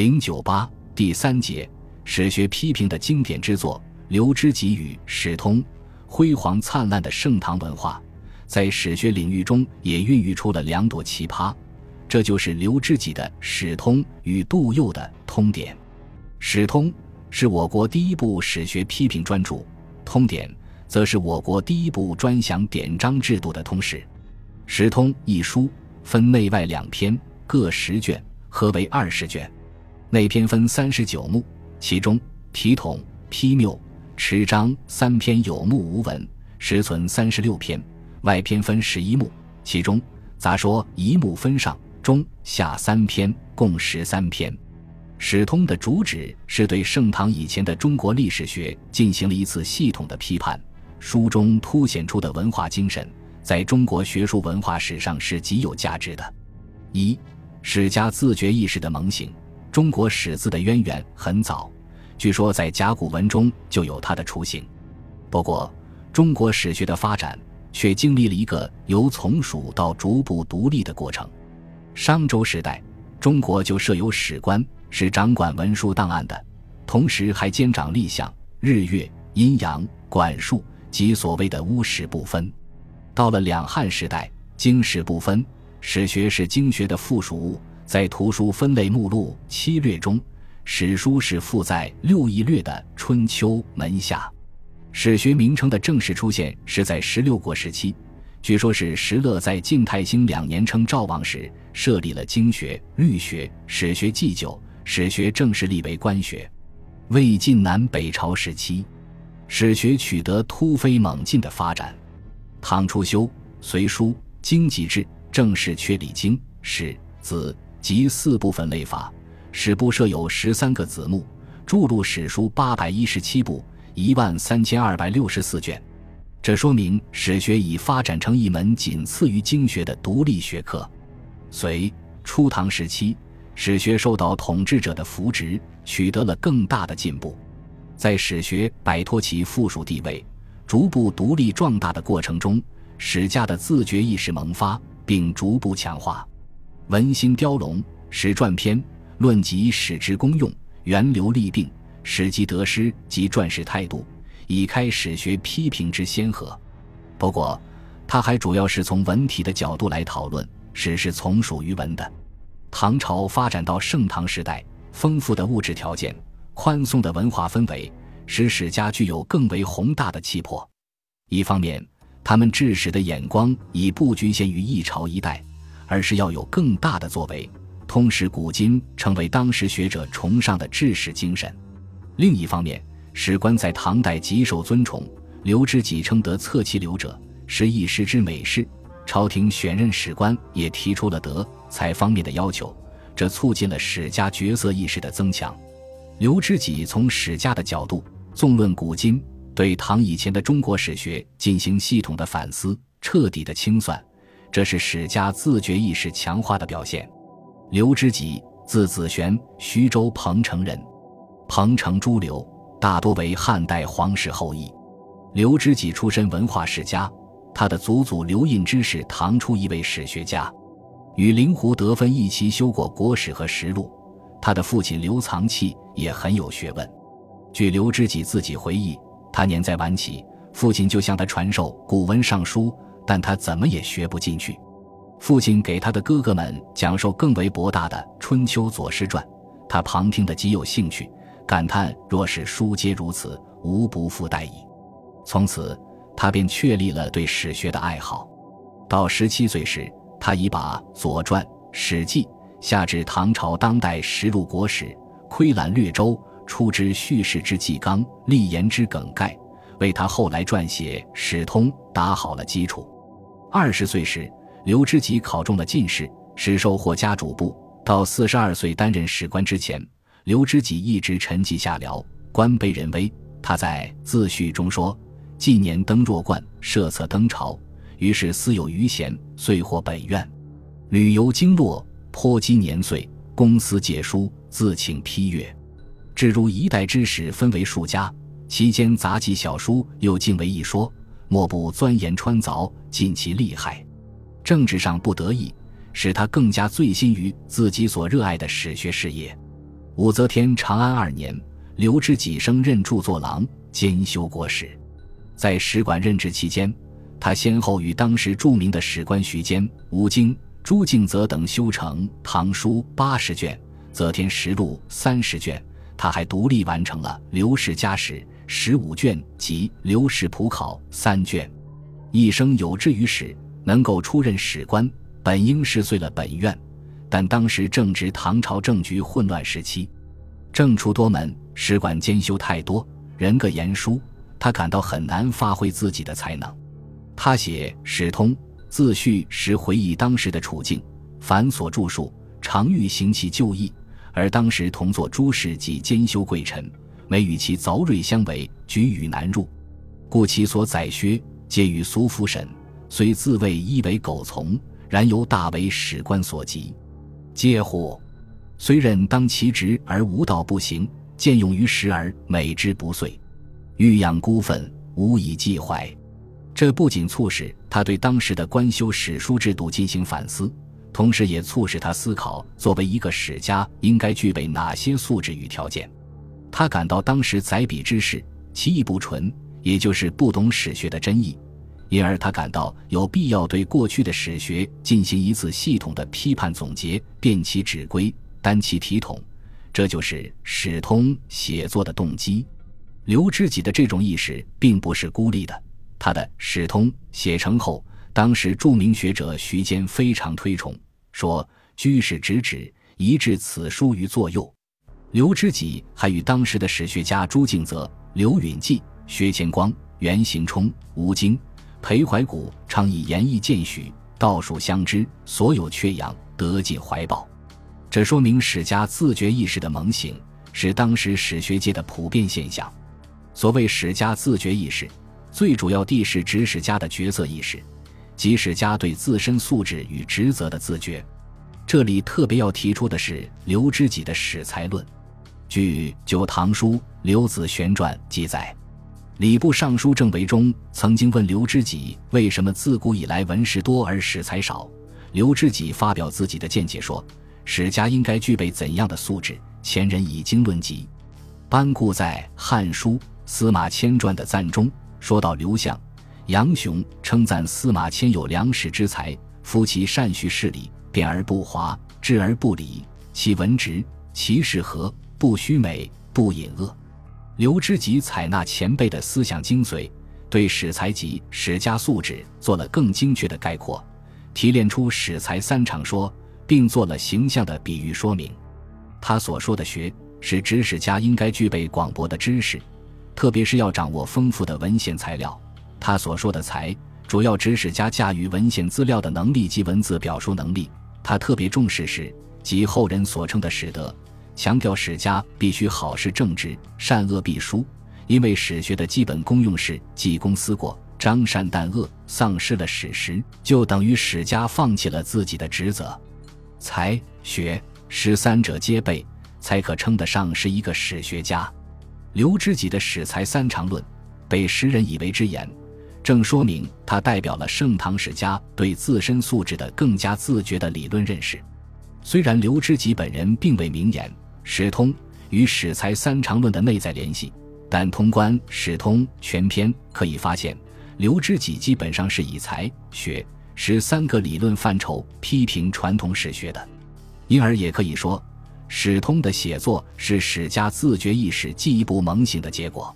零九八第三节史学批评的经典之作，刘知给与史通，辉煌灿烂的盛唐文化，在史学领域中也孕育出了两朵奇葩。这就是刘知给的《史通》与杜佑的《通典》。《史通》是我国第一部史学批评专著，《通典》则是我国第一部专详典章制度的通史。《史通》一书分内外两篇，各十卷，合为二十卷。内篇分三十九目，其中体统、批谬、持章三篇有目无文，实存三十六篇；外篇分十一目，其中杂说一目分上、中、下三篇，共十三篇。史通的主旨是对盛唐以前的中国历史学进行了一次系统的批判，书中凸显出的文化精神，在中国学术文化史上是极有价值的。一、史家自觉意识的萌醒。中国史字的渊源很早，据说在甲骨文中就有它的雏形。不过，中国史学的发展却经历了一个由从属到逐步独立的过程。商周时代，中国就设有史官，是掌管文书档案的，同时还兼掌历象、日月、阴阳、管术及所谓的巫史不分。到了两汉时代，经史不分，史学是经学的附属物。在图书分类目录七略中，史书是附在六艺略的《春秋》门下。史学名称的正式出现是在十六国时期，据说是石勒在晋太兴两年称赵王时设立了经学、律学、史学祭酒，史学正式立为官学。魏晋南北朝时期，史学取得突飞猛进的发展。唐初修《隋书》经籍志，正式确立经史子。即四部分类法，史部设有十三个子目，著录史书八百一十七部，一万三千二百六十四卷。这说明史学已发展成一门仅次于经学的独立学科。隋初唐时期，史学受到统治者的扶植，取得了更大的进步。在史学摆脱其附属地位，逐步独立壮大的过程中，史家的自觉意识萌发，并逐步强化。文心雕龙，史传篇论及史之功用、源流利病、史籍得失及传史态度，以开史学批评之先河。不过，他还主要是从文体的角度来讨论史是从属于文的。唐朝发展到盛唐时代，丰富的物质条件、宽松的文化氛围，使史家具有更为宏大的气魄。一方面，他们治史的眼光已不局限于一朝一代。而是要有更大的作为，通识古今，成为当时学者崇尚的治史精神。另一方面，史官在唐代极受尊崇，刘知几称得策其流者，是一时之美事。朝廷选任史官也提出了德才方面的要求，这促进了史家角色意识的增强。刘知几从史家的角度纵论古今，对唐以前的中国史学进行系统的反思，彻底的清算。这是史家自觉意识强化的表现。刘知几，字子玄，徐州彭城人，彭城诸刘大多为汉代皇室后裔。刘知几出身文化世家，他的祖祖刘胤之是唐初一位史学家，与灵狐得分一齐修过国史和实录。他的父亲刘藏器也很有学问。据刘知几自己回忆，他年在晚起，父亲就向他传授古文尚书。但他怎么也学不进去，父亲给他的哥哥们讲授更为博大的《春秋左氏传》，他旁听得极有兴趣，感叹：若是书皆如此，无不复待矣。从此，他便确立了对史学的爱好。到十七岁时，他已把《左传》《史记》下至唐朝当代实录国史，窥览略周，出之叙事之纪纲，立言之梗概，为他后来撰写《史通》打好了基础。二十岁时，刘知几考中了进士，史授获家主簿。到四十二岁担任史官之前，刘知几一直沉寂下僚，官卑人微。他在自序中说：“纪年登弱冠，设策登朝，于是私有余闲，遂获本院，旅游经络，颇积年岁，公私借书，自请批阅。至如一代之史分为数家，其间杂记小书又尽为一说。”莫不钻研穿凿，尽其厉害。政治上不得意，使他更加醉心于自己所热爱的史学事业。武则天长安二年，刘知几升任著作郎，兼修国史。在使馆任职期间，他先后与当时著名的史官徐坚、吴京、朱敬则等修成《唐书》八十卷，《则天实录》三十卷。他还独立完成了《刘氏家史》十五卷及《刘氏谱考》三卷。一生有志于史，能够出任史官，本应是遂了本愿。但当时正值唐朝政局混乱时期，政出多门，史馆兼修太多，人各言殊，他感到很难发挥自己的才能。他写《史通》自序时回忆当时的处境，繁琐著述，常欲行其就义，而当时同作诸事及兼修贵臣，每与其凿锐相违，举语难入，故其所载削皆与俗夫审，虽自谓一为苟从，然犹大为史官所及。嗟乎！虽任当其职而无道不行，见用于时而美之不遂，欲养孤愤，无以寄怀。这不仅促使他对当时的官修史书制度进行反思，同时也促使他思考作为一个史家应该具备哪些素质与条件。他感到当时载笔之事其意不纯，也就是不懂史学的真意。因而，他感到有必要对过去的史学进行一次系统的批判总结，辨其指归，单其体统，这就是史通写作的动机。刘知己的这种意识并不是孤立的，他的《史通》写成后，当时著名学者徐坚非常推崇，说：“居士直指，移至此书于左右。”刘知几还与当时的史学家朱敬则、刘允济、薛乾光、袁行冲、吴京。裴怀古常以言意见许，道术相知，所有缺氧得尽怀抱。这说明史家自觉意识的萌醒，是当时史学界的普遍现象。所谓史家自觉意识，最主要地是指史家的角色意识，即史家对自身素质与职责的自觉。这里特别要提出的是刘知几的史才论。据《旧唐书·刘子玄传》记载。礼部尚书郑惟中曾经问刘知己为什么自古以来文士多而史才少。刘知己发表自己的见解说：“史家应该具备怎样的素质？前人已经论及。”班固在《汉书·司马迁传》的赞中说到：“刘向、杨雄称赞司马迁有良史之才，夫其善叙事理，辩而不华，质而不理，其文直，其事和，不虚美，不隐恶。”刘知几采纳前辈的思想精髓，对史才及史家素质做了更精确的概括，提炼出史才三场说，并做了形象的比喻说明。他所说的学，是指史家应该具备广博的知识，特别是要掌握丰富的文献材料；他所说的才，主要指史家驾驭文献资料的能力及文字表述能力。他特别重视史，及后人所称的史德。强调史家必须好事正直，善恶必殊，因为史学的基本功用是记功思过，彰善淡恶。丧失了史实，就等于史家放弃了自己的职责。才学史三者皆备，才可称得上是一个史学家。刘知己的史才三长论，被时人以为之言，正说明他代表了盛唐史家对自身素质的更加自觉的理论认识。虽然刘知己本人并未明言。史通与史才三长论的内在联系，但通观史通全篇可以发现，刘知几基本上是以才学史三个理论范畴批评传统史学的，因而也可以说，史通的写作是史家自觉意识进一步萌醒的结果。